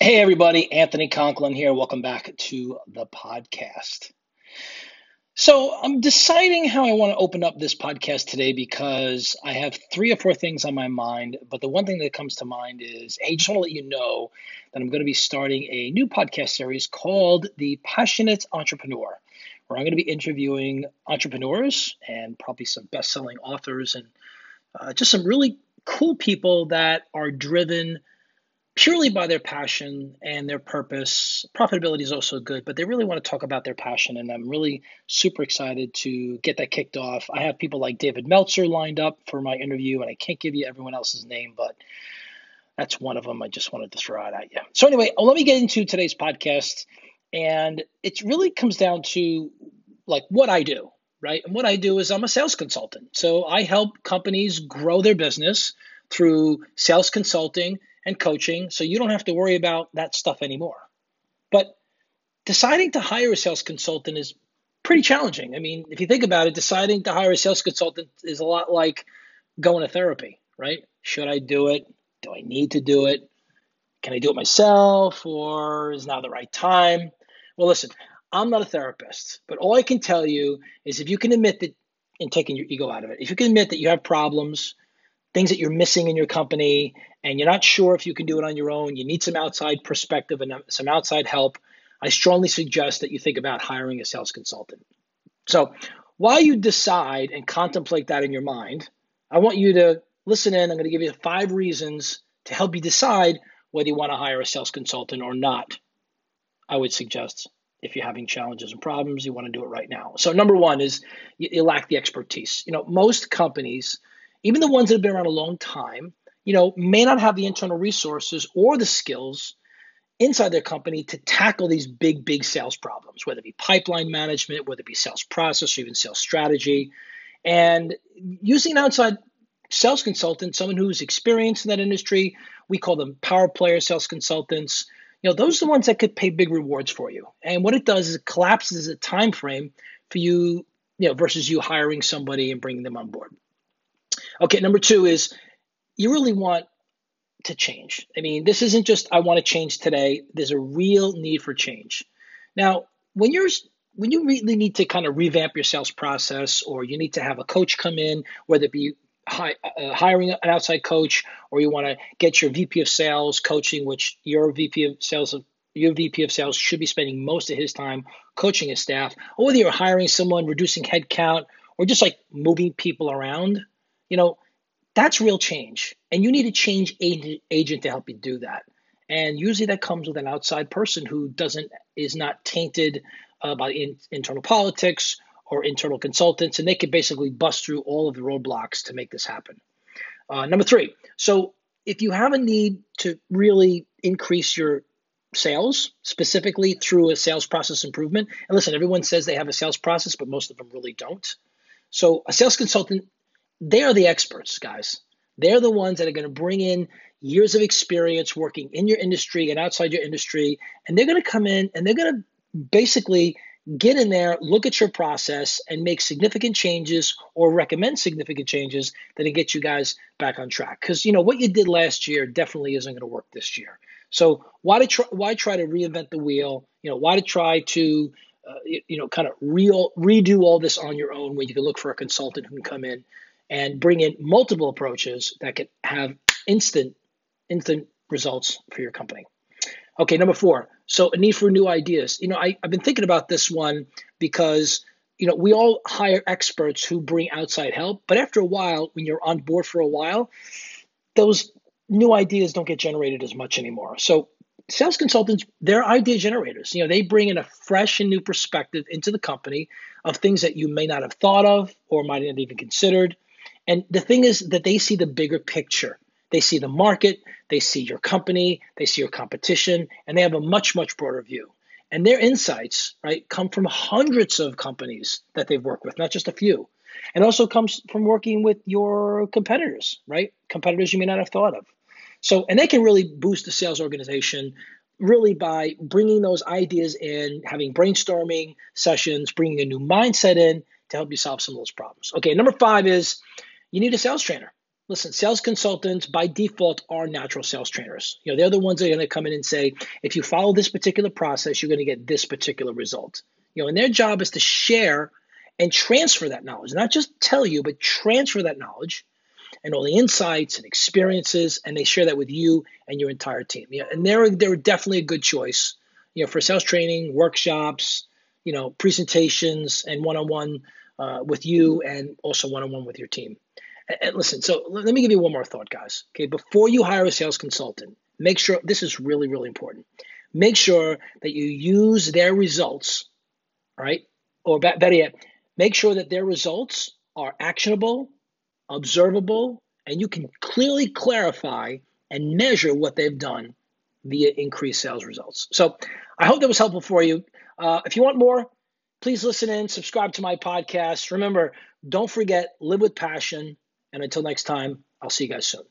Hey, everybody, Anthony Conklin here. Welcome back to the podcast. So, I'm deciding how I want to open up this podcast today because I have three or four things on my mind. But the one thing that comes to mind is hey, just want to let you know that I'm going to be starting a new podcast series called The Passionate Entrepreneur, where I'm going to be interviewing entrepreneurs and probably some best selling authors and uh, just some really cool people that are driven purely by their passion and their purpose. Profitability is also good, but they really want to talk about their passion, and I'm really super excited to get that kicked off. I have people like David Meltzer lined up for my interview, and I can't give you everyone else's name, but that's one of them I just wanted to throw out at you. So, anyway, oh, let me get into today's podcast, and it really comes down to like what I do, right? And what I do is I'm a sales consultant. So, I help companies grow their business through sales consulting and coaching, so you don't have to worry about that stuff anymore. But deciding to hire a sales consultant is pretty challenging. I mean, if you think about it, deciding to hire a sales consultant is a lot like going to therapy, right? Should I do it? Do I need to do it? Can I do it myself or is now the right time? Well, listen, I'm not a therapist, but all I can tell you is if you can admit that, and taking your ego out of it, if you can admit that you have problems, things that you're missing in your company, and you're not sure if you can do it on your own, you need some outside perspective and uh, some outside help, I strongly suggest that you think about hiring a sales consultant. So, while you decide and contemplate that in your mind, I want you to listen in. I'm going to give you five reasons to help you decide whether you want to hire a sales consultant or not. I would suggest if you're having challenges and problems, you want to do it right now. So, number one is you, you lack the expertise. You know, most companies, even the ones that have been around a long time, you know, may not have the internal resources or the skills inside their company to tackle these big, big sales problems, whether it be pipeline management, whether it be sales process, or even sales strategy. And using an outside sales consultant, someone who's experienced in that industry, we call them power player sales consultants. You know, those are the ones that could pay big rewards for you. And what it does is it collapses a time frame for you, you know, versus you hiring somebody and bringing them on board. Okay, number two is you really want to change. I mean, this isn't just I want to change today. There's a real need for change. Now, when you're when you really need to kind of revamp your sales process, or you need to have a coach come in, whether it be hi, uh, hiring an outside coach, or you want to get your VP of sales coaching, which your VP of sales your VP of sales should be spending most of his time coaching his staff, or whether you're hiring someone, reducing headcount, or just like moving people around, you know, that's real change. And you need a change agent to help you do that. And usually that comes with an outside person who doesn't is not tainted uh, by in, internal politics or internal consultants, and they can basically bust through all of the roadblocks to make this happen. Uh, number three, so if you have a need to really increase your sales, specifically through a sales process improvement, and listen, everyone says they have a sales process, but most of them really don't. So a sales consultant they are the experts, guys. They're the ones that are going to bring in years of experience working in your industry and outside your industry. And they're going to come in and they're going to basically get in there, look at your process, and make significant changes or recommend significant changes that'll get you guys back on track. Because you know what you did last year definitely isn't going to work this year. So why to try, why try to reinvent the wheel? You know why to try to uh, you know kind of redo all this on your own when you can look for a consultant who can come in and bring in multiple approaches that can have instant instant results for your company. Okay, number four. So a need for new ideas. You know, I, I've been thinking about this one because you know we all hire experts who bring outside help, but after a while, when you're on board for a while, those new ideas don't get generated as much anymore. So sales consultants, they're idea generators. You know, they bring in a fresh and new perspective into the company of things that you may not have thought of or might not even considered. And the thing is that they see the bigger picture. They see the market, they see your company, they see your competition, and they have a much, much broader view. And their insights, right, come from hundreds of companies that they've worked with, not just a few. And also comes from working with your competitors, right? Competitors you may not have thought of. So, and they can really boost the sales organization really by bringing those ideas in, having brainstorming sessions, bringing a new mindset in to help you solve some of those problems. Okay, number five is you need a sales trainer. listen, sales consultants by default are natural sales trainers. You know, they're the ones that are going to come in and say, if you follow this particular process, you're going to get this particular result. You know, and their job is to share and transfer that knowledge, not just tell you, but transfer that knowledge and all the insights and experiences, and they share that with you and your entire team. Yeah, and they're they're definitely a good choice, you know, for sales training, workshops, you know, presentations, and one-on-one uh, with you, and also one-on-one with your team. And, listen, so let me give you one more thought, guys. Okay, before you hire a sales consultant, make sure this is really really important. Make sure that you use their results, right? Or better yet, make sure that their results are actionable observable, and you can clearly clarify and measure what they've done via increased sales results. So I hope that was helpful for you. Uh, if you want more, please listen in, subscribe to my podcast. Remember, don't forget, live with passion. And until next time, I'll see you guys soon.